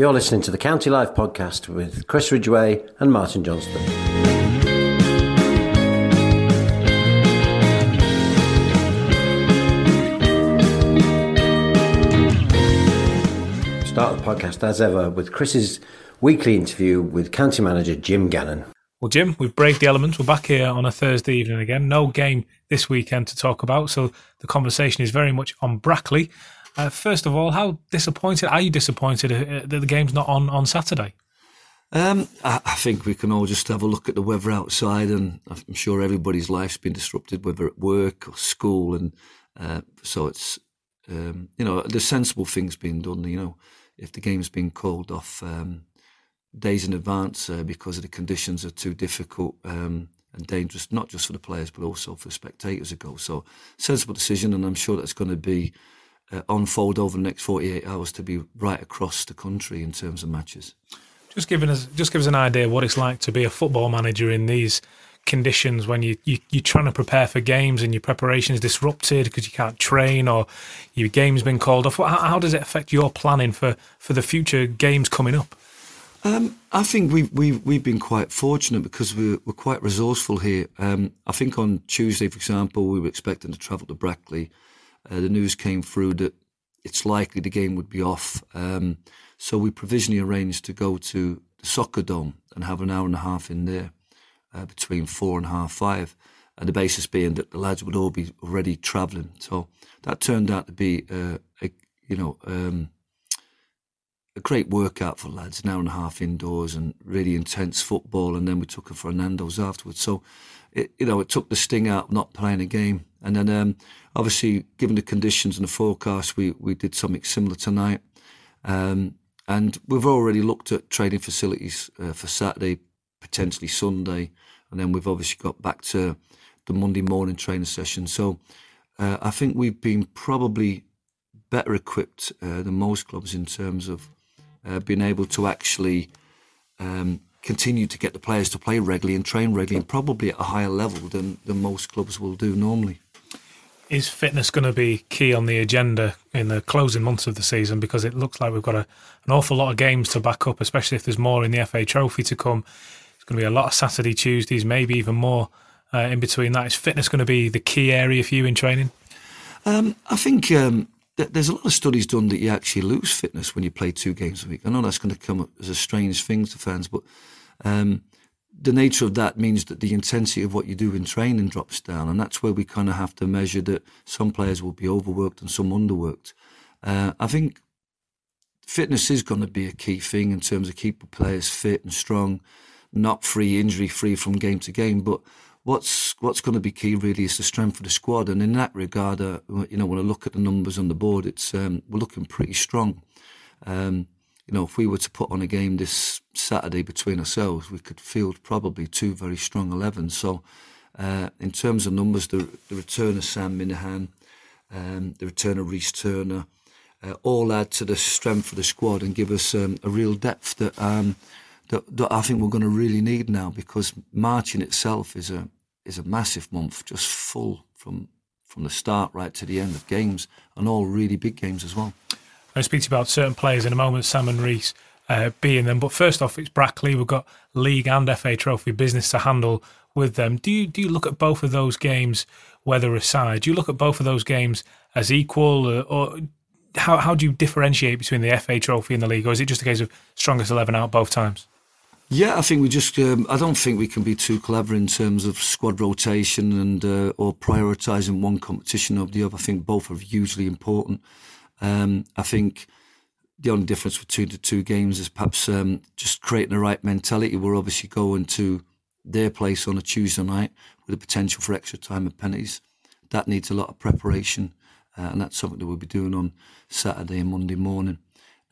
You're listening to the County Live podcast with Chris Ridgway and Martin Johnston. Start the podcast as ever with Chris's weekly interview with County Manager Jim Gannon. Well, Jim, we've braved the elements. We're back here on a Thursday evening again. No game this weekend to talk about, so the conversation is very much on Brackley. Uh, first of all, how disappointed are you disappointed uh, that the game's not on on Saturday? Um, I, I, think we can all just have a look at the weather outside, and I'm sure everybody's life's been disrupted, whether at work or school, and uh, so it's um, you know the sensible things being done. You know, if the game's been called off um, days in advance uh, because the conditions are too difficult um, and dangerous, not just for the players but also for spectators to go. So sensible decision, and I'm sure that's going to be uh, unfold over the next 48 hours to be right across the country in terms of matches. Just giving us, just give us an idea what it's like to be a football manager in these conditions when you, you you're trying to prepare for games and your preparation is disrupted because you can't train or your game's been called off. How, how does it affect your planning for for the future games coming up? Um, I think we've, we've, we've been quite fortunate because we're, we're quite resourceful here. Um, I think on Tuesday, for example, we were expecting to travel to Brackley the news came through that it's likely the game would be off. Um, so we provisionally arranged to go to the soccer dome and have an hour and a half in there uh, between four and half five. And the basis being that the lads would all be already travelling. So that turned out to be, uh, a, you know, um, a great workout for lads, an hour and a half indoors and really intense football. And then we took a Nando's afterwards. So, it, you know, it took the sting out of not playing a game. And then um, obviously, given the conditions and the forecast, we, we did something similar tonight. Um, and we've already looked at training facilities uh, for Saturday, potentially Sunday. And then we've obviously got back to the Monday morning training session. So uh, I think we've been probably better equipped uh, than most clubs in terms of uh, being able to actually um, continue to get the players to play regularly and train regularly and probably at a higher level than, than most clubs will do normally is fitness going to be key on the agenda in the closing months of the season? Because it looks like we've got a, an awful lot of games to back up, especially if there's more in the FA Trophy to come. It's going to be a lot of Saturday, Tuesdays, maybe even more uh, in between that. Is fitness going to be the key area for you in training? Um, I think um, th- there's a lot of studies done that you actually lose fitness when you play two games a week. I know that's going to come as a strange thing to fans, but um, the nature of that means that the intensity of what you do in training drops down, and that's where we kind of have to measure that some players will be overworked and some underworked. Uh, I think fitness is going to be a key thing in terms of keeping players fit and strong, not free, injury free from game to game. But what's what's going to be key really is the strength of the squad, and in that regard, uh, you know, when I look at the numbers on the board, it's um, we're looking pretty strong. Um, you know, if we were to put on a game this Saturday between ourselves, we could field probably two very strong 11s. So, uh, in terms of numbers, the, the return of Sam Minihan, um, the return of Reese Turner, uh, all add to the strength of the squad and give us um, a real depth that, um, that, that I think we're going to really need now because March in itself is a is a massive month, just full from from the start right to the end of games and all really big games as well. I'll speak to you about certain players in a moment, Sam and Reese uh, being them. But first off, it's Brackley. We've got league and FA Trophy business to handle with them. Do you do you look at both of those games, weather aside? Do you look at both of those games as equal, or, uh, or how how do you differentiate between the FA Trophy and the league, or is it just a case of strongest eleven out both times? Yeah, I think we just. Um, I don't think we can be too clever in terms of squad rotation and uh, or prioritising one competition over the other. I think both are hugely important. Um, I think the only difference between the two games is perhaps um, just creating the right mentality. We're obviously going to their place on a Tuesday night with the potential for extra time and penalties. That needs a lot of preparation, uh, and that's something that we'll be doing on Saturday and Monday morning.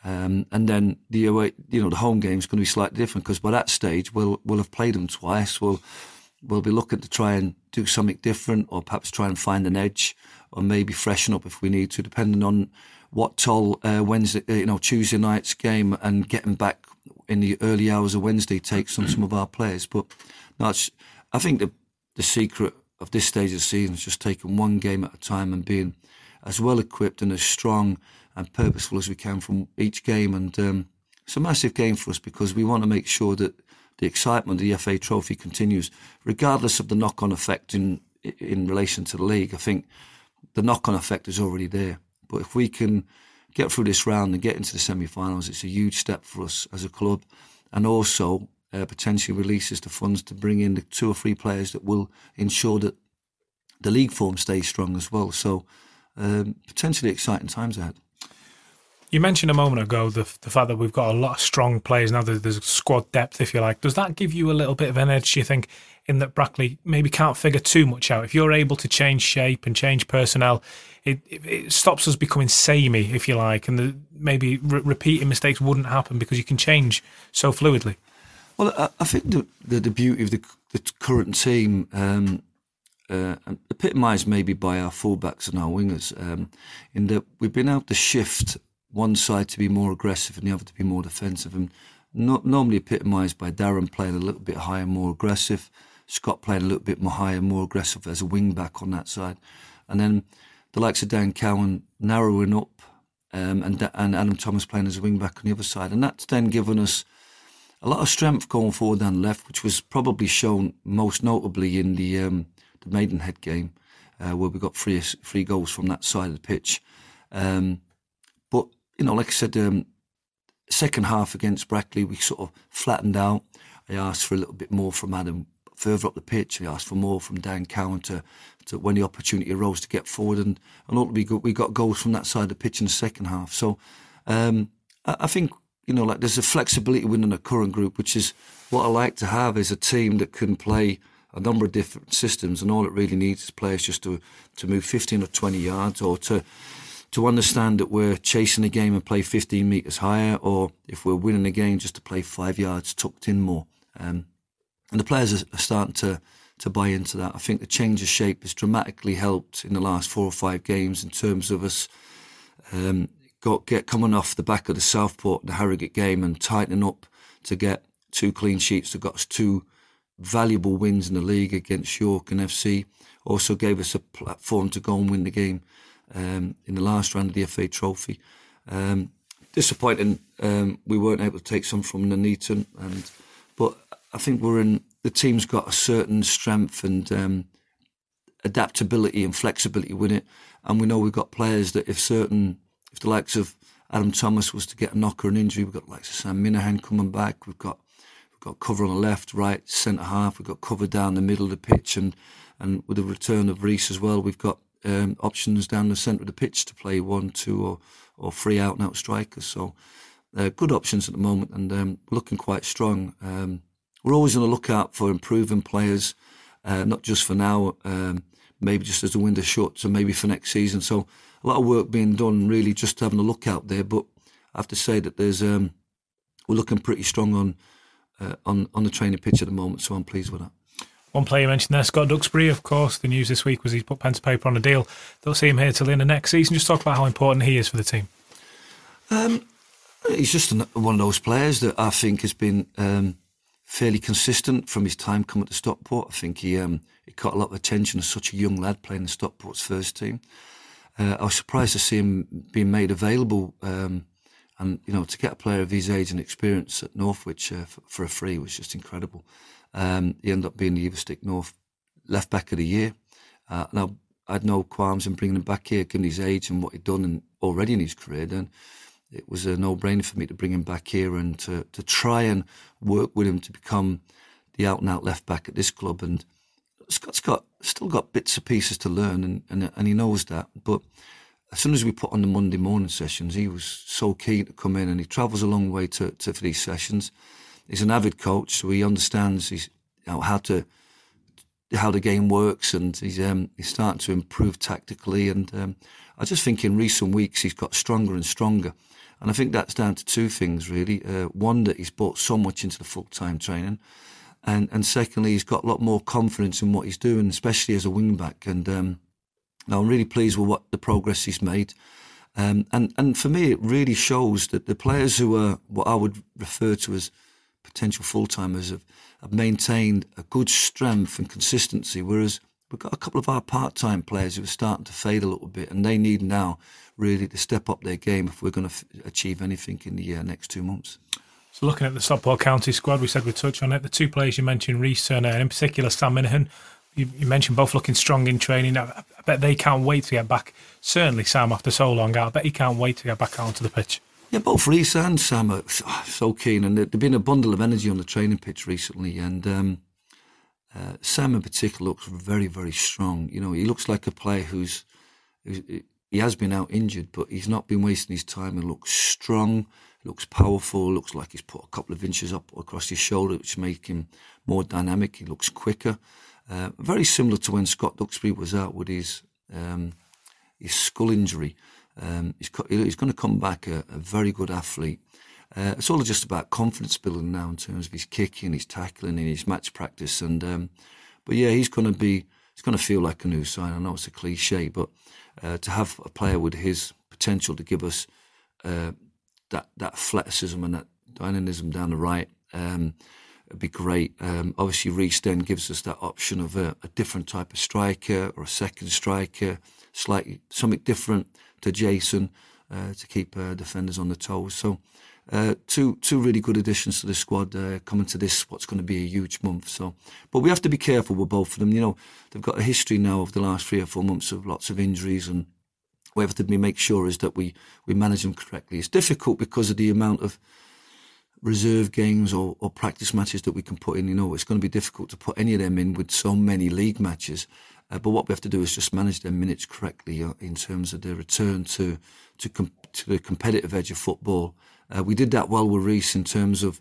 Um, and then the away, you know, the home game is going to be slightly different because by that stage we'll we'll have played them twice. We'll we'll be looking to try and do something different, or perhaps try and find an edge, or maybe freshen up if we need to, depending on what toll uh, Wednesday, uh, you know, Tuesday night's game and getting back in the early hours of Wednesday takes on some of our players. But no, I think the the secret of this stage of the season is just taking one game at a time and being as well equipped and as strong and purposeful as we can from each game. And um, it's a massive game for us because we want to make sure that the excitement of the FA Trophy continues, regardless of the knock-on effect in in relation to the league. I think the knock-on effect is already there. But if we can get through this round and get into the semi-finals, it's a huge step for us as a club, and also uh, potentially releases the funds to bring in the two or three players that will ensure that the league form stays strong as well. So um, potentially exciting times ahead. You mentioned a moment ago the, the fact that we've got a lot of strong players now. There's squad depth, if you like. Does that give you a little bit of an edge? Do you think in that Brackley maybe can't figure too much out? If you're able to change shape and change personnel, it, it, it stops us becoming samey, if you like, and the, maybe re- repeating mistakes wouldn't happen because you can change so fluidly. Well, I, I think the, the, the beauty of the, the current team. Um, uh, epitomised maybe by our fullbacks and our wingers, um, in that we've been able to shift one side to be more aggressive and the other to be more defensive. And not normally epitomised by Darren playing a little bit higher, more aggressive. Scott playing a little bit more higher, more aggressive as a wing back on that side. And then the likes of Dan Cowan narrowing up um, and, and Adam Thomas playing as a wing back on the other side. And that's then given us a lot of strength going forward down left, which was probably shown most notably in the, um, the Maidenhead game, uh, where we got three, three goals from that side of the pitch. Um, you know, like I said, um, second half against Brackley, we sort of flattened out. I asked for a little bit more from Adam further up the pitch. I asked for more from Dan Cowan to, to when the opportunity arose to get forward, and, and ultimately we got, we got goals from that side of the pitch in the second half. So um, I, I, think you know, like there's a flexibility within the current group, which is what I like to have is a team that can play a number of different systems, and all it really needs is players just to to move 15 or 20 yards or to to understand that we're chasing a game and play 15 metres higher, or if we're winning a game, just to play five yards tucked in more. Um, and the players are starting to to buy into that. I think the change of shape has dramatically helped in the last four or five games in terms of us um, got get coming off the back of the Southport, and the Harrogate game, and tightening up to get two clean sheets that got us two valuable wins in the league against York and FC. Also gave us a platform to go and win the game um, in the last round of the FA Trophy. Um, disappointing, um, we weren't able to take some from Nuneaton, and but I think we're in. The team's got a certain strength and um, adaptability and flexibility with it, and we know we've got players that if certain, if the likes of Adam Thomas was to get a knock or an injury, we've got the likes of Sam Minihan coming back. We've got we've got cover on the left, right, centre half. We've got cover down the middle of the pitch, and and with the return of Reese as well, we've got um, options down the centre of the pitch to play one, two, or or three out and out strikers. So uh, good options at the moment, and um, looking quite strong. Um, we're always on the lookout for improving players, uh, not just for now, um, maybe just as the window shuts, and maybe for next season. So a lot of work being done, really, just having a look out there. But I have to say that there's um, we're looking pretty strong on uh, on on the training pitch at the moment. So I'm pleased with that. One player you mentioned there, Scott Duxbury, of course. The news this week was he's put pen to paper on a deal. They'll see him here till the end of next season. Just talk about how important he is for the team. Um, he's just one of those players that I think has been um, fairly consistent from his time coming to Stockport. I think he um, he caught a lot of attention as such a young lad playing in Stockport's first team. Uh, I was surprised to see him being made available, um, and you know to get a player of his age and experience at Northwich uh, for, for, a free was just incredible. Um, he ended up being the Evo-Stik North left back of the year. Uh, now, I had no qualms in bringing him back here, given his age and what he'd done and already in his career. Then it was a no-brainer for me to bring him back here and to, to try and work with him to become the out-and-out left back at this club. And Scott's got still got bits and pieces to learn, and, and and he knows that. But as soon as we put on the Monday morning sessions, he was so keen to come in, and he travels a long way to, to for these sessions he's an avid coach, so he understands he's, you know, how to how the game works, and he's um, he's starting to improve tactically. And um, I just think in recent weeks he's got stronger and stronger. And I think that's down to two things really. Uh, one that he's bought so much into the full time training, and and secondly he's got a lot more confidence in what he's doing, especially as a wing back. And um, I'm really pleased with what the progress he's made. Um, and and for me, it really shows that the players who are what I would refer to as potential full timers have, have maintained a good strength and consistency, whereas we've got a couple of our part-time players who are starting to fade a little bit, and they need now really to step up their game if we're going to f- achieve anything in the uh, next two months. So looking at the Stockport County squad, we said we'd touch on it. The two players you mentioned, Reese Turner and in particular Sam Minihan, you, you mentioned both looking strong in training. I, I, bet they can't wait to get back. Certainly Sam after so long out, I bet he can't wait to get back onto the pitch. Yeah, both Reese and Sam are so keen, and they've been a bundle of energy on the training pitch recently. And um, uh, Sam in particular looks very, very strong. You know, he looks like a player who's, who's he has been out injured, but he's not been wasting his time. He looks strong, looks powerful, looks like he's put a couple of inches up across his shoulder, which make him more dynamic. He looks quicker. Uh, very similar to when Scott Duxbury was out with his um, his skull injury. Um, he's, he's going to come back a, a very good athlete. Uh, it's all just about confidence building now in terms of his kicking, his tackling, and his match practice. And um, but yeah, he's going to be. It's going to feel like a new sign. I know it's a cliche, but uh, to have a player with his potential to give us uh, that that athleticism and that dynamism down the right. Um, it'd be great. Um, obviously, Reese then gives us that option of a, a, different type of striker or a second striker, slightly something different to Jason uh, to keep uh, defenders on the toes. So, uh, two two really good additions to the squad uh, coming to this what's going to be a huge month. So, but we have to be careful with both of them. You know, they've got a history now of the last three or four months of lots of injuries and. We have to make sure is that we, we manage them correctly. It's difficult because of the amount of reserve games or, or practice matches that we can put in. You know, it's going to be difficult to put any of them in with so many league matches. Uh, but what we have to do is just manage their minutes correctly uh, in terms of their return to to, com- to the competitive edge of football. Uh, we did that well with Reese in terms of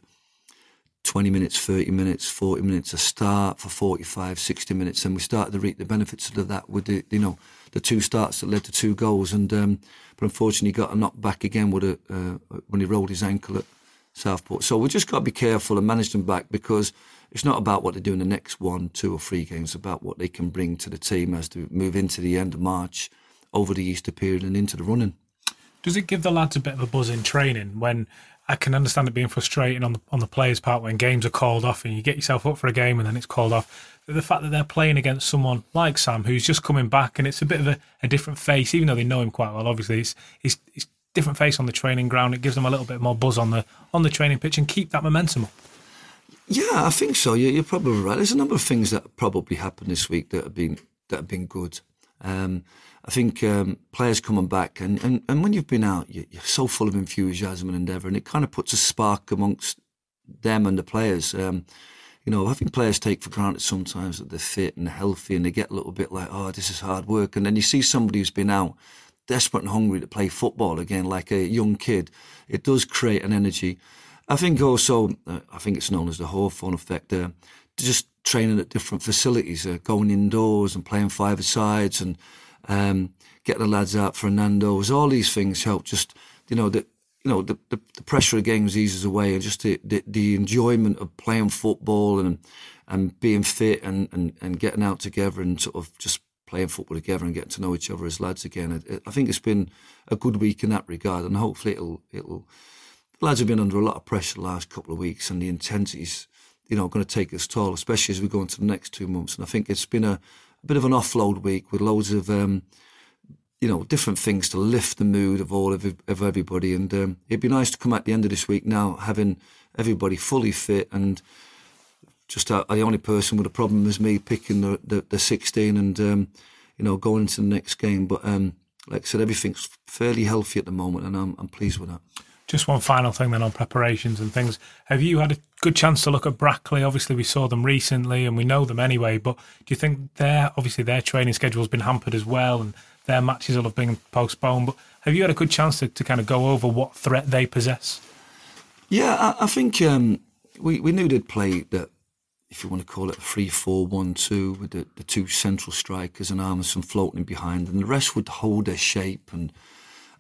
20 minutes, 30 minutes, 40 minutes a start for 45, 60 minutes, and we started to reap the benefits of that with the you know the two starts that led to two goals. And um, but unfortunately, he got a knock back again with a uh, when he rolled his ankle at Southport. So we've just got to be careful and manage them back because it's not about what they do in the next one, two, or three games. It's about what they can bring to the team as they move into the end of March, over the Easter period, and into the running. Does it give the lads a bit of a buzz in training when I can understand it being frustrating on the on the players' part when games are called off and you get yourself up for a game and then it's called off. The fact that they're playing against someone like Sam who's just coming back and it's a bit of a, a different face, even though they know him quite well. Obviously, it's, it's, it's different face on the training ground. It gives them a little bit more buzz on the on the training pitch and keep that momentum up. Yeah, I think so. You're, probably right. There's a number of things that probably happened this week that have been that have been good. Um, I think um, players coming back, and, and, and when you've been out, you're, you're, so full of enthusiasm and endeavour, and it kind of puts a spark amongst them and the players. Um, you know, having players take for granted sometimes that they're fit and healthy, and they get a little bit like, oh, this is hard work. And then you see somebody who's been out desperate and hungry to play football again, like a young kid, it does create an energy. I think also, uh, I think it's known as the Hawthorne effect, uh, just training at different facilities, uh, going indoors and playing five sides and um, getting the lads out for Nando's. All these things help just, you know, the, you know, the, the, the pressure of games eases away and just the, the, the, enjoyment of playing football and and being fit and, and, and getting out together and sort of just playing football together and getting to know each other as lads again. I think it's been a good week in that regard, and hopefully it'll it'll. The lads have been under a lot of pressure the last couple of weeks, and the intensity's you know going to take its toll, especially as we go into the next two months. And I think it's been a, a bit of an offload week with loads of. Um, you know, different things to lift the mood of all of, of everybody, and um, it'd be nice to come at the end of this week now having everybody fully fit and just uh, the only person with a problem is me picking the, the, the 16 and, um, you know, going into the next game. But um, like I said, everything's fairly healthy at the moment and I'm, I'm pleased with that. Just one final thing then on preparations and things. Have you had a good chance to look at Brackley? Obviously, we saw them recently and we know them anyway, but do you think their, obviously, their training schedule has been hampered as well and their matches will have been postponed? But have you had a good chance to, to kind of go over what threat they possess? Yeah, I, I think um, we, we knew they'd play that if you want to call it a 3 4 1 2 with the, the two central strikers and Armson floating behind, and the rest would hold their shape. And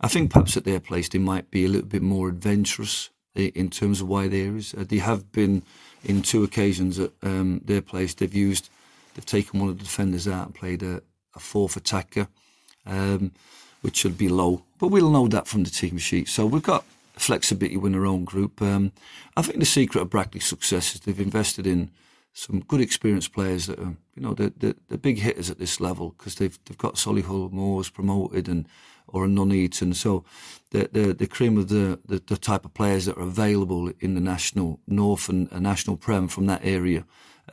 I think perhaps at their place they might be a little bit more adventurous in terms of wide areas. Uh, they have been in two occasions at um, their place, they've used, they've taken one of the defenders out and played a, a fourth attacker, um, which should be low. But we'll know that from the team sheet. So we've got flexibility within our own group. Um, I think the secret of Brackley's success is they've invested in some good experienced players that are, you know, the the, big hitters at this level because they've they've got Solihull Moors promoted and or a Nuneaton. So the, the the cream of the, the, the type of players that are available in the national north and national prem from that area,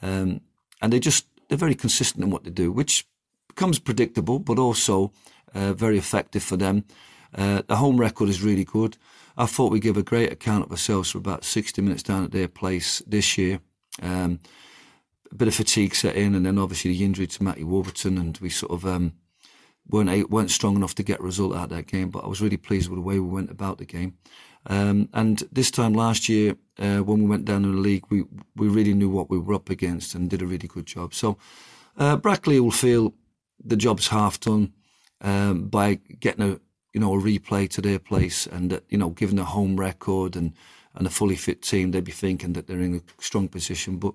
um, and they just they're very consistent in what they do, which becomes predictable, but also uh, very effective for them. Uh, the home record is really good. I thought we gave a great account of ourselves for about 60 minutes down at their place this year. Um, a bit of fatigue set in, and then obviously the injury to Matty Warburton, and we sort of um, weren't weren't strong enough to get a result out of that game. But I was really pleased with the way we went about the game. Um, and this time last year, uh, when we went down in the league, we we really knew what we were up against and did a really good job. So uh, Brackley will feel the job's half done um, by getting a you know a replay to their place and uh, you know given a home record and and a fully fit team, they'd be thinking that they're in a strong position. But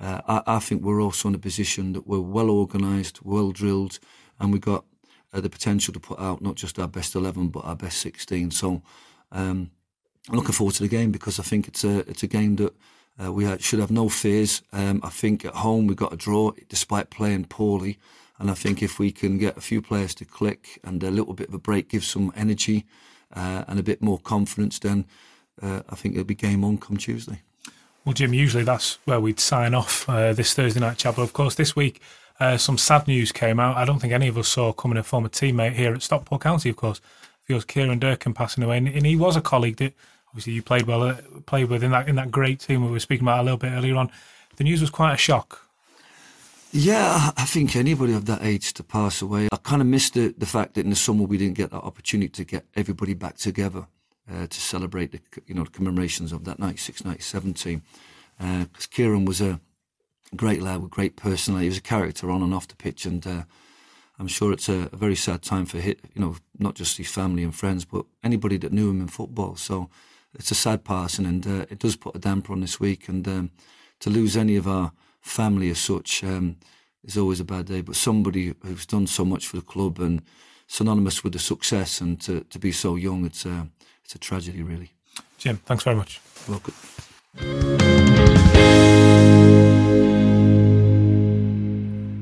uh, I, I, think we're also in a position that we're well organised, well drilled, and we've got uh, the potential to put out not just our best 11 but our best 16 so um, I'm looking forward to the game because I think it's a it's a game that uh, we should have no fears. Um, I think at home we got a draw despite playing poorly. And I think if we can get a few players to click and a little bit of a break give some energy uh, and a bit more confidence then uh, I think it'll be game on come Tuesday well Jim usually that's where we'd sign off uh, this Thursday night chat but of course this week uh, some sad news came out. I don't think any of us saw coming. A former teammate here at Stockport County, of course, feels Kieron Durkan passing away, and, and, he was a colleague that obviously you played well, uh, played with in that in that great team we were speaking about a little bit earlier on. The news was quite a shock. Yeah, I think anybody of that age to pass away. I kind of missed the, the fact that in the summer we didn't get that opportunity to get everybody back together uh, to celebrate the you know the commemorations of that 96 97 team. Because uh, Kieron was a great lad with great personality. He was a character on and off the pitch, and uh, I'm sure it's a, a, very sad time for hit, you know not just his family and friends, but anybody that knew him in football. So it's a sad passing, and uh, it does put a damper on this week. And um, to lose any of our family as such um, is always a bad day. But somebody who's done so much for the club and synonymous with the success, and to, to be so young, it's a it's a tragedy, really. Jim, thanks very much. Welcome.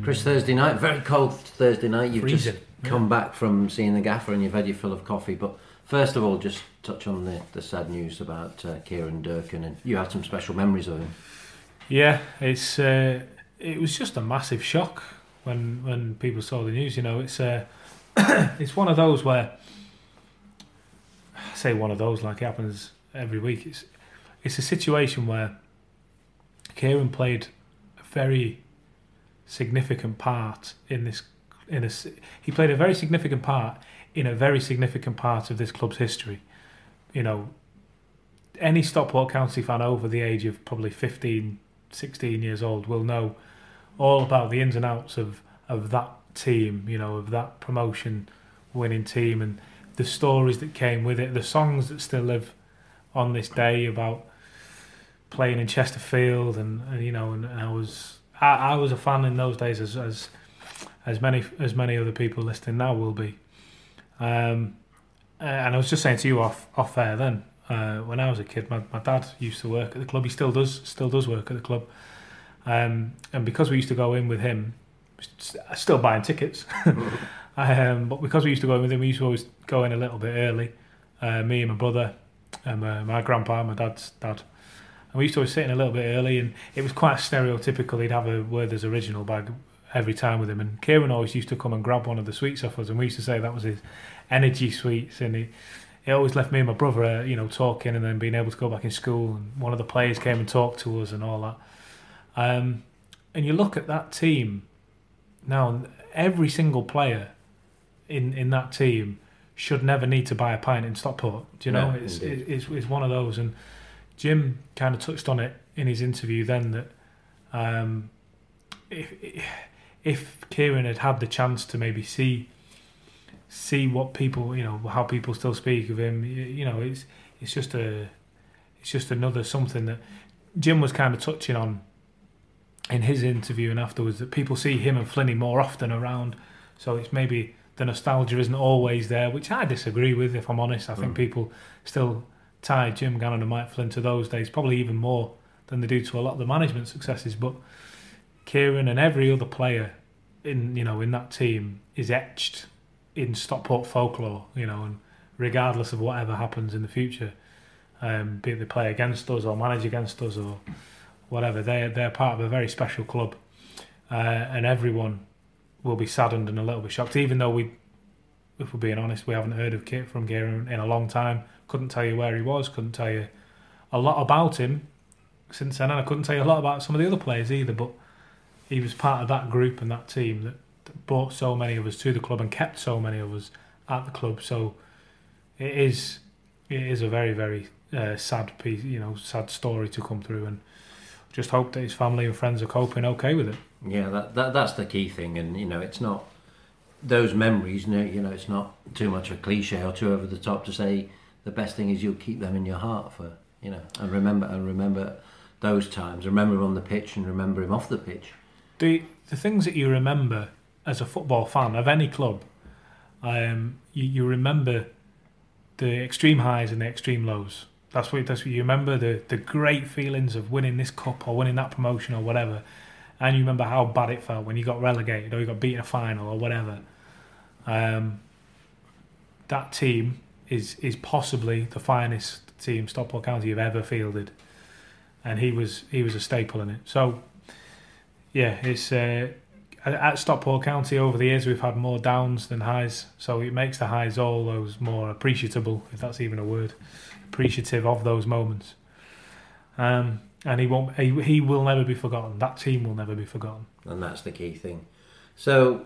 Chris, Thursday night, very cold Thursday night. You've Freezing. just come back from seeing the gaffer and you've had your fill of coffee. But first of all, just touch on the, the sad news about uh, Kieron Durkan, and you had some special memories of him. Yeah, it's uh, it was just a massive shock when when people saw the news. You know, it's uh, it's one of those where I say one of those like it happens every week. It's it's a situation where Kieron played a very significant part in this. In a, he played a very significant part in a very significant part of this club's history. You know, any Stockport County fan over the age of probably 15, 16 years old will know all about the ins and outs of, of that team, you know, of that promotion winning team and the stories that came with it, the songs that still live on this day about playing in Chesterfield and, and you know, and, and I was I, I was a fan in those days, as as as many as many other people listening now will be. Um, and I was just saying to you off off air then. Uh, when I was a kid, my, my dad used to work at the club. He still does still does work at the club. Um, and because we used to go in with him, still buying tickets. um, but because we used to go in with him, we used to always go in a little bit early. Uh, me and my brother, and my, my grandpa, my dad's dad, and we used to always sit in a little bit early, and it was quite stereotypical. He'd have a Werther's original bag every time with him, and Kieron always used to come and grab one of the sweets off us, and we used to say that was his energy sweets, and he, he always left me and my brother, uh, you know, talking, and then being able to go back in school. And one of the players came and talked to us and all that. Um, and you look at that team now, every single player in in that team should never need to buy a pint in Stockport. Do you know? No, it's, it's, it's one of those, and Jim kind of touched on it in his interview then that um, if if Kieron had had the chance to maybe see see what people you know how people still speak of him, you know, it's it's just a it's just another something that Jim was kind of touching on in his interview and afterwards that people see him and Flinny more often around, so it's maybe the nostalgia isn't always there, which I disagree with. If I'm honest, I think mm. people still tie Jim Gannon and Mike Flynn to those days, probably even more than they do to a lot of the management successes. But Kieron and every other player in you know in that team is etched in Stockport folklore. You know, and regardless of whatever happens in the future, um, be it they play against us or manage against us or whatever, they they're part of a very special club, uh, and everyone will be saddened and a little bit shocked, even though we. If we're being honest, we haven't heard of Kit from Kieron in a long time. Couldn't tell you where he was. Couldn't tell you a lot about him since then, and I couldn't tell you a lot about some of the other players either. But he was part of that group and that team that, that brought so many of us to the club and kept so many of us at the club. So it is it is a very very uh, sad piece, you know, sad story to come through, and just hope that his family and friends are coping okay with it. Yeah, that, that that's the key thing, and you know, it's not those memories. You know, it's not too much of a cliche or too over the top to say the best thing is you'll keep them in your heart for you know, and remember and remember those times. Remember him on the pitch and remember him off the pitch. The the things that you remember as a football fan of any club, um, you, you remember the extreme highs and the extreme lows. That's what that's what you remember the the great feelings of winning this cup or winning that promotion or whatever, and you remember how bad it felt when you got relegated or you got beaten a final or whatever. Um, that team is is possibly the finest team Stockport County have ever fielded, and he was he was a staple in it. So, yeah, it's uh, at Stockport County over the years we've had more downs than highs, so it makes the highs all those more appreciable, if that's even a word, appreciative of those moments. Um, and he won't. He, he will never be forgotten. That team will never be forgotten. And that's the key thing. So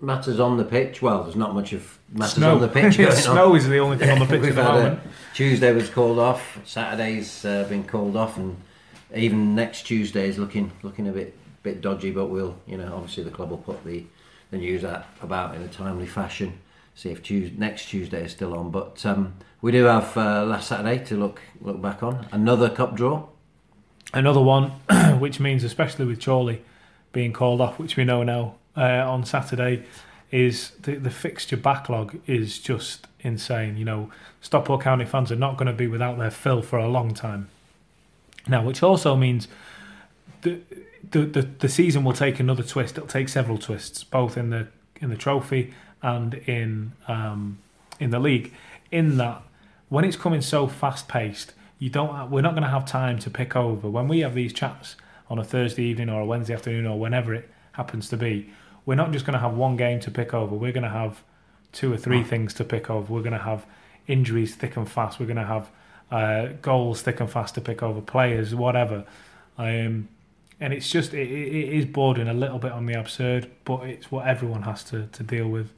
matters on the pitch. Well, there's not much of matters Snow. on the pitch Snow on. is the only thing on the pitch at the had a- moment. Tuesday was called off. Saturday's uh, been called off, and even next Tuesday is looking looking a bit bit dodgy. But we'll, you know, obviously the club will put the the news out about in a timely fashion. See if Tuesday, next Tuesday is still on. But um, we do have uh, last Saturday to look look back on. Another cup draw. Another one, which means especially with Chorley being called off, which we know now uh, on Saturday, is the, the fixture backlog is just insane. You know, Stockport County fans are not going to be without their fill for a long time. Now, which also means the, the the the season will take another twist. It'll take several twists, both in the in the trophy and in um, in the league. In that, when it's coming so fast paced, you don't. We're not going to have time to pick over. When we have these chats on a Thursday evening or a Wednesday afternoon or whenever it happens to be, we're not just going to have one game to pick over. We're going to have two or three things to pick over. We're going to have injuries thick and fast. We're going to have uh, goals thick and fast to pick over, players, whatever. Um, and it's just it, it it is bordering a little bit on the absurd, but it's what everyone has to, to deal with.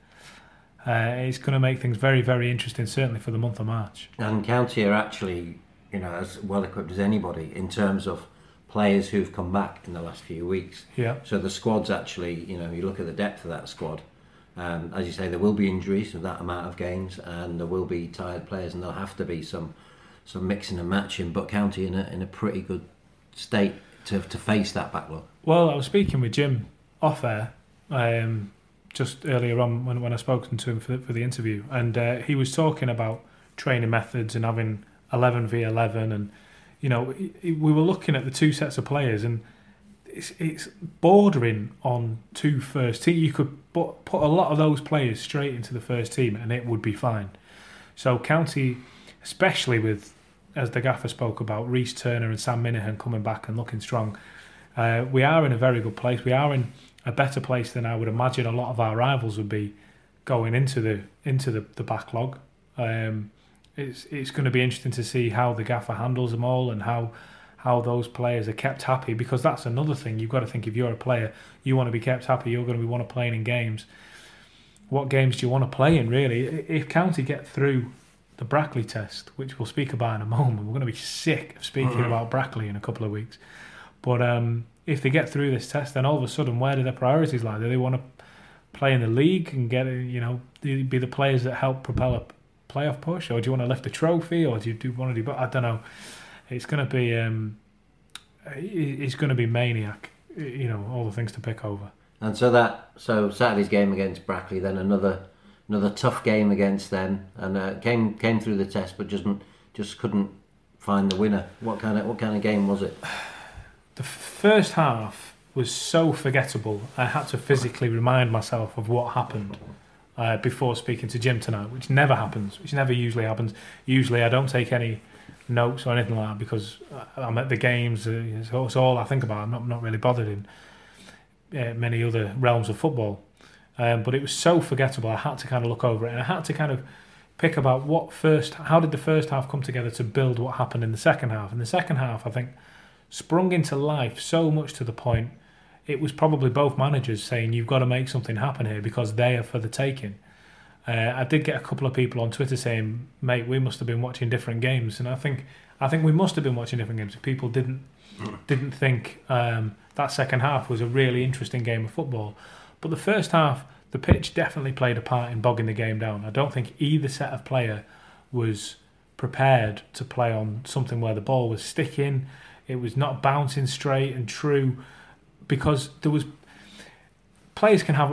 Uh, it's going to make things very very interesting, certainly for the month of March. And County are actually, you know, as well equipped as anybody in terms of players who've come back in the last few weeks. Yeah, So the squad's actually, you know, you look at the depth of that squad. Um, as you say, there will be injuries with that amount of games, and there will be tired players, and there'll have to be some some mixing and matching. But County in a in a pretty good state to to face that backlog. Well, I was speaking with Jim off air um, just earlier on when, when I spoke to him for, for the interview, and uh, he was talking about training methods and having 11 v 11, and you know we were looking at the two sets of players, and it's, it's bordering on two first team. You could put, put a lot of those players straight into the first team, and it would be fine. So County, especially with as the gaffer spoke about Reese Turner and Sam Minihan coming back and looking strong. Uh, we are in a very good place. We are in a better place than I would imagine a lot of our rivals would be going into the into the, the backlog. Um, it's it's going to be interesting to see how the gaffer handles them all and how how those players are kept happy because that's another thing you've got to think if you're a player you want to be kept happy you're going to be want to playing in games what games do you want to play in really if county get through the Brackley test which we'll speak about in a moment we're going to be sick of speaking Mhm. about Brackley in a couple of weeks but um, if they get through this test, then all of a sudden, where do their priorities lie? Do they want to play in the league and get, you know, be the players that help propel a playoff push, or do you want to lift a trophy, or do you do want to do? But I don't know. It's going to be, um, it's going to be maniac. You know, all the things to pick over. And so that so Saturday's game against Brackley, then another another tough game against them, and uh, came came through the test, but just just couldn't find the winner. What kind of what kind of game was it? the first half was so forgettable. I had to physically remind myself of what happened uh, before speaking to Jim tonight, which never happens, which never usually happens. Usually, I don't take any notes or anything like that because I'm at the games. uh, It's all I think about. I'm not, not really bothered in uh, many other realms of football. Um, but it was so forgettable. I had to kind of look over it, and I had to kind of pick about what first. How did the first half come together to build what happened in the second half? And the second half, I think sprung into life so much to the point it was probably both managers saying you've got to make something happen here because they are for the taking. Uh, I did get a couple of people on Twitter saying, "Mate, we must have been watching different games," and I think I think we must have been watching different games. People didn't didn't think um, that second half was a really interesting game of football, but the first half, the pitch definitely played a part in bogging the game down. I don't think either set of player was prepared to play on something where the ball was sticking, it was not bouncing straight and true, because there was players can have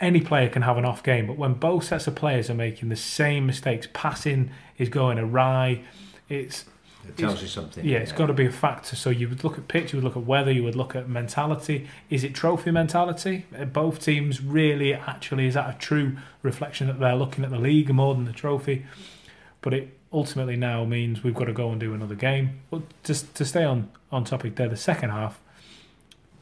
any player can have an off game, but when both sets of players are making the same mistakes, passing is going awry. It's It tells you something. yeah, it's got to be a factor. So you would look at pitch, you would look at weather, you would look at mentality. Is it trophy mentality? Uh, Both teams really actually is that a true reflection that they're looking at the league more than the trophy? But it ultimately now means we've got to go and do another game. But just to stay on on topic there, the second half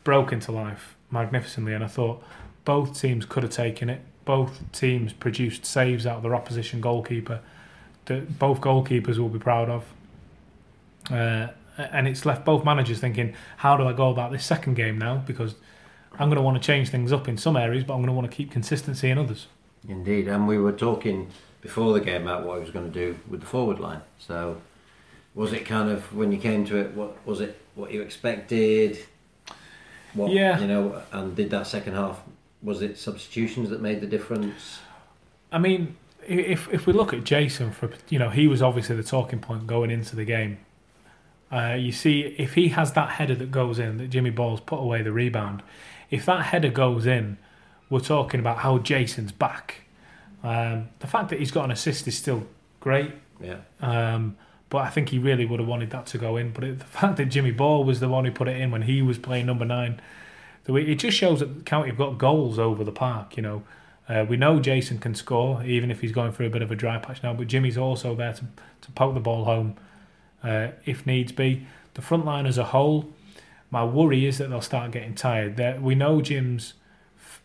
broke into life magnificently, and I thought both teams could have taken it. Both teams produced saves out of their opposition goalkeeper that both goalkeepers will be proud of. Uh, and it's left both managers thinking, how do I go about this second game now? Because I'm going to want to change things up in some areas, but I'm going to want to keep consistency in others. Indeed, and we were talking before the game about what he was going to do with the forward line. So, was it kind of when you came to it? What was it? What you expected? What, Yeah. You know, and did that second half? Was it substitutions that made the difference? I mean, if if we look at Jason for you know he was obviously the talking point going into the game. Uh, you see, if he has that header that goes in, that Jimmy Ball's put away the rebound, if that header goes in, we're talking about how Jason's back. Um, the fact that he's got an assist is still great, Yeah, um, but I think he really would have wanted that to go in. But it, the fact that Jimmy Ball was the one who put it in when he was playing number nine, it just shows that County have got goals over the park. You know, uh, we know Jason can score even if he's going through a bit of a dry patch now, but Jimmy's also there to to poke the ball home uh, if needs be. The front line as a whole, my worry is that they'll start getting tired. They're, we know Jim's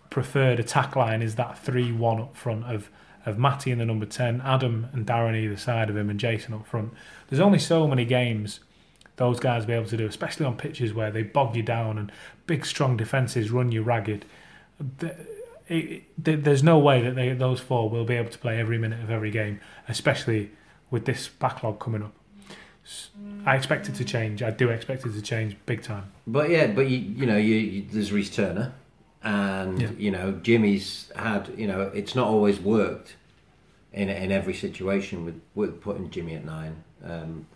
preferred attack line is that three-one up front of of Matty in the number ten, Adam and Darren either side of him, and Jason up front. There's only so many games those guys be able to do, especially on pitches where they bog you down and big strong defences run you ragged. There's no way that they, those four will be able to play every minute of every game, especially with this backlog coming up. I expect it to change. I do expect it to change big time. but yeah, but you you know you, you there's Reece Turner, and Yeah. you know Jimmy's had you know it's not always worked in in every situation with with putting Jimmy at nine, um,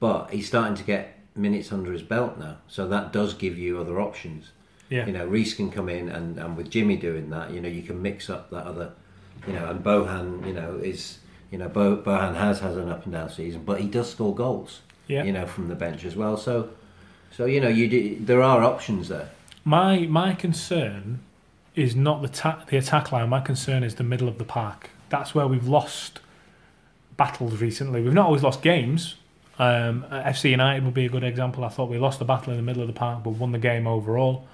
but he's starting to get minutes under his belt now, so that does give you other options. Yeah, You know, Reese can come in, and, and with Jimmy doing that, you know, you can mix up that other, you know, and Bohan, you know, is, you know, Bo, Bohan has has an up and down season, but he does score goals, yeah. you know, from the bench as well. So, so you know, you do, there are options there. My my concern is not the ta- the attack line. My concern is the middle of the park. That's where we've lost battles recently. We've not always lost games. Um, FC United would be a good example. I thought we lost the battle in the middle of the park, but won the game overall.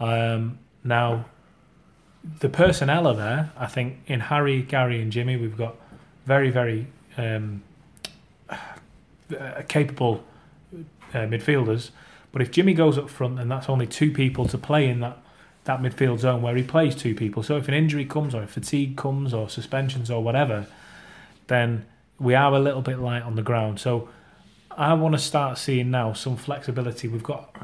Um, now, the personnel are there. I think in Harry, Gary, and Jimmy, we've got very, very um, uh, capable uh, midfielders. But if Jimmy goes up front, then that's only two people to play in that, that midfield zone where he plays two people. So if an injury comes, or if fatigue comes, or suspensions, or whatever, then we are a little bit light on the ground. So I want to start seeing now some flexibility. We've got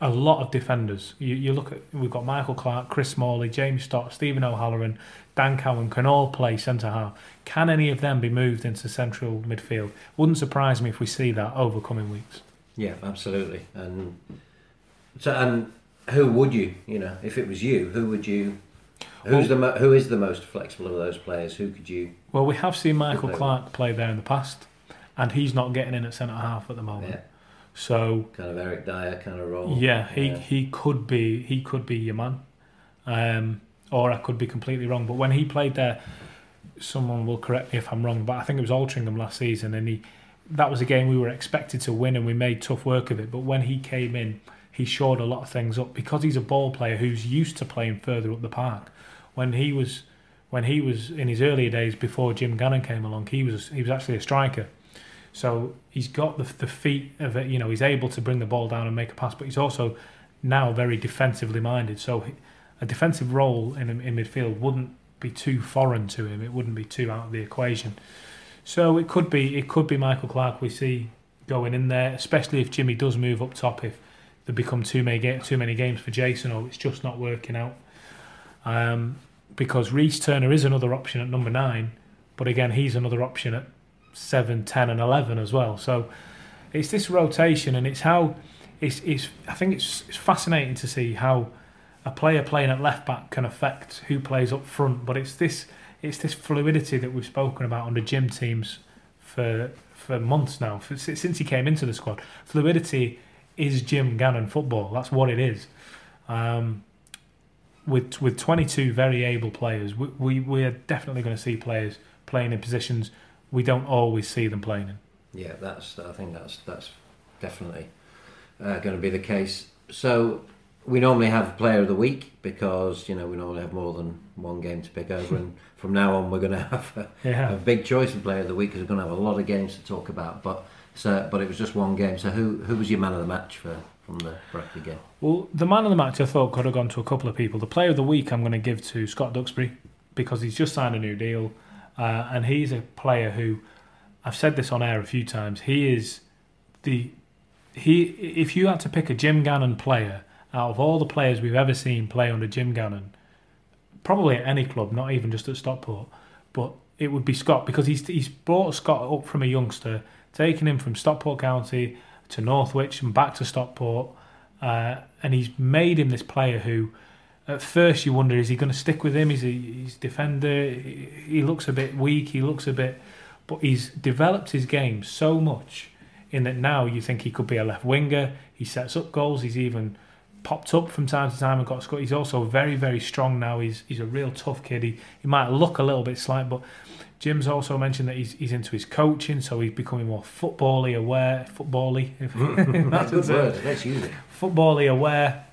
a lot of defenders. You, you look at we've got Michael Clark, Chris Smalley, James Stott, Stephen O'Halloran, Dan Cowan can all play centre half. Can any of them be moved into central midfield? Wouldn't surprise me if we see that over coming weeks. Yeah, absolutely. And so, and who would you, you know, if it was you, who would you? Who's the mo- who is the most flexible of those players? Who could you? Well, we have seen Michael player. Clark play there in the past, and he's not getting in at centre half at the moment. Yeah, So kind of Eric Dier kind of role. yeah, he Yeah. he could be he could be your man, um, or I could be completely wrong. But when he played there, someone will correct me if I'm wrong. But I think it was Altrincham last season, and he that was a game we were expected to win, and we made tough work of it. But when he came in, he shored a lot of things up because he's a ball player who's used to playing further up the park. When he was when he was in his earlier days before Jim Gannon came along, he was he was actually a striker. So he's got the, the feet of it. You know, he's able to bring the ball down and make a pass, but he's also now very defensively minded. So a defensive role in in midfield wouldn't be too foreign to him. It wouldn't be too out of the equation. So it could be it could be Michael Clark we see going in there, especially if Jimmy does move up top. If there become too many too many games for Jason, or it's just not working out. Um, because Reese Turner is another option at number nine, but again he's another option at seven, ten, and eleven as well. So it's this rotation, and it's how it's. it's I think it's, it's fascinating to see how a player playing at left back can affect who plays up front. But it's this it's this fluidity that we've spoken about under Jim teams for for months now, for, since he came into the squad. Fluidity is Jim Gannon football. That's what it is. Um, with with 22 very able players, we, we we are definitely going to see players playing in positions we don't always see them playing in. Yeah, that's. I think that's that's definitely uh, going to be the case. So we normally have Player of the Week because you know we normally have more than one game to pick over, and from now on we're going to have a, Yeah. a big choice of Player of the Week because we're going to have a lot of games to talk about. But so, but it was just one game. So who who was your man of the match for from the Brackley game? Well, the man of the match I thought could have gone to a couple of people. The player of the week I'm going to give to Scott Duxbury because he's just signed a new deal, uh, and he's a player who I've said this on air a few times. He is the he. If you had to pick a Jim Gannon player out of all the players we've ever seen play under Jim Gannon, probably at any club, not even just at Stockport, but it would be Scott because he's he's brought Scott up from a youngster, taken him from Stockport County to Northwich and back to Stockport, uh, and he's made him this player who, at first you wonder is he going to stick with him? Is he he's defender? He, he looks a bit weak. He looks a bit, but he's developed his game so much in that now you think he could be a left winger. He sets up goals. He's even popped up from time to time and got scored. He's also very, very strong now. He's he's a real tough kid. He, he might look a little bit slight, but Jim's also mentioned that he's he's into his coaching, so he's becoming more footbally aware. Footbally, if that's Good a term. word. Let's use it. Footbally aware.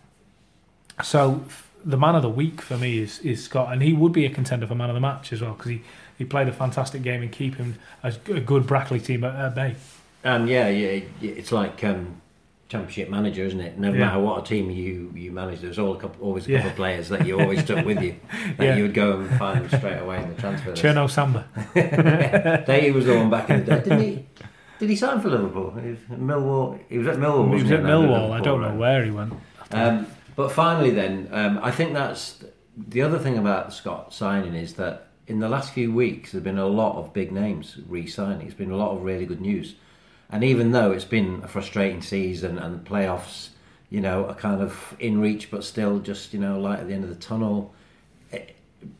So the man of the week for me is is Scott, and he would be a contender for man of the match as well because he, he played a fantastic game and keeping a, a good Brackley team at, at bay. And yeah, yeah, it's like um, championship manager, isn't it? No Yeah. matter what a team you, you manage, there's all a couple, always a couple Yeah. of players that you always took with you that Yeah. you would go and find them straight away in the transfer. Cherno Samba. They was the one back in the day, didn't he? Did he sign for Liverpool? He was at Millwall. He was at Millwall. He was at Millwall. I don't know where he went. Um, but finally, then, um, I think that's the other thing about Scott signing is that in the last few weeks there've been a lot of big names re-signing. It's been a lot of really good news, and even though it's been a frustrating season and the playoffs, you know, are kind of in reach, but still just you know light at the end of the tunnel. It,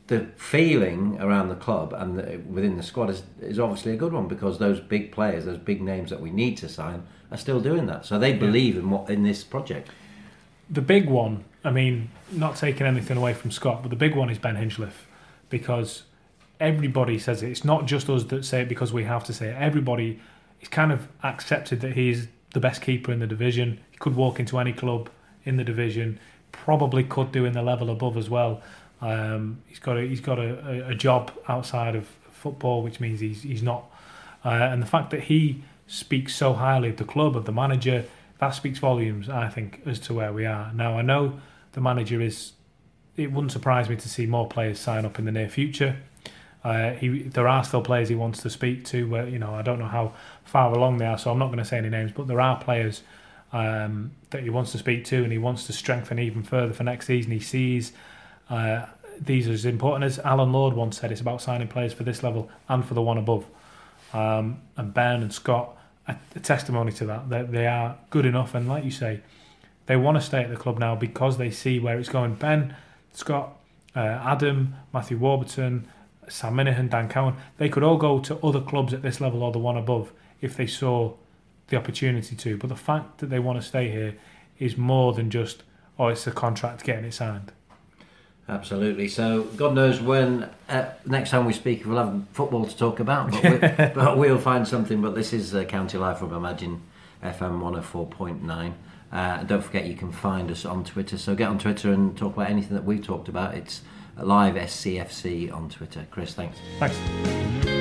the feeling around the club and the, within the squad is, is obviously a good one because those big players, those big names that we need to sign, are still doing that. So they believe in what in this project. The big one, I mean, not taking anything away from Scott, but the big one is Ben Hinchliffe because everybody says it. It's not just us that say it because we have to say it. Everybody is kind of accepted that he's the best keeper in the division. He could walk into any club in the division. Probably could do in the level above as well. Um, he's got a, he's got a, a job outside of football, which means he's he's not. Uh, and the fact that he speaks so highly of the club, of the manager, that speaks volumes, I think, as to where we are. Now, I know the manager is. It wouldn't surprise me to see more players sign up in the near future. Uh, he, there are still players he wants to speak to. Where you know, I don't know how far along they are, so I'm not going to say any names. But there are players um, that he wants to speak to, and he wants to strengthen even further for next season. He sees uh, these as important as Alan Lord once said. It's about signing players for this level and for the one above. Um, and Ben and Scott are a testimony to that. That they are good enough, and like you say, they want to stay at the club now because they see where it's going. Ben, Scott, uh, Adam, Matthew Warburton, Sam Minihan, Dan Cowan, they could all go to other clubs at this level or the one above if they saw the opportunity to. But the fact that they want to stay here is more than just oh, it's the contract getting it signed. Absolutely. So God knows when uh, next time we speak, we'll have football to talk about, but, we, but we'll find something. But this is uh, County Live from Imagine FM 104.9. Uh, don't forget you can find us on Twitter. So get on Twitter and talk about anything that we've talked about. It's live SCFC on Twitter. Chris, thanks. Thanks.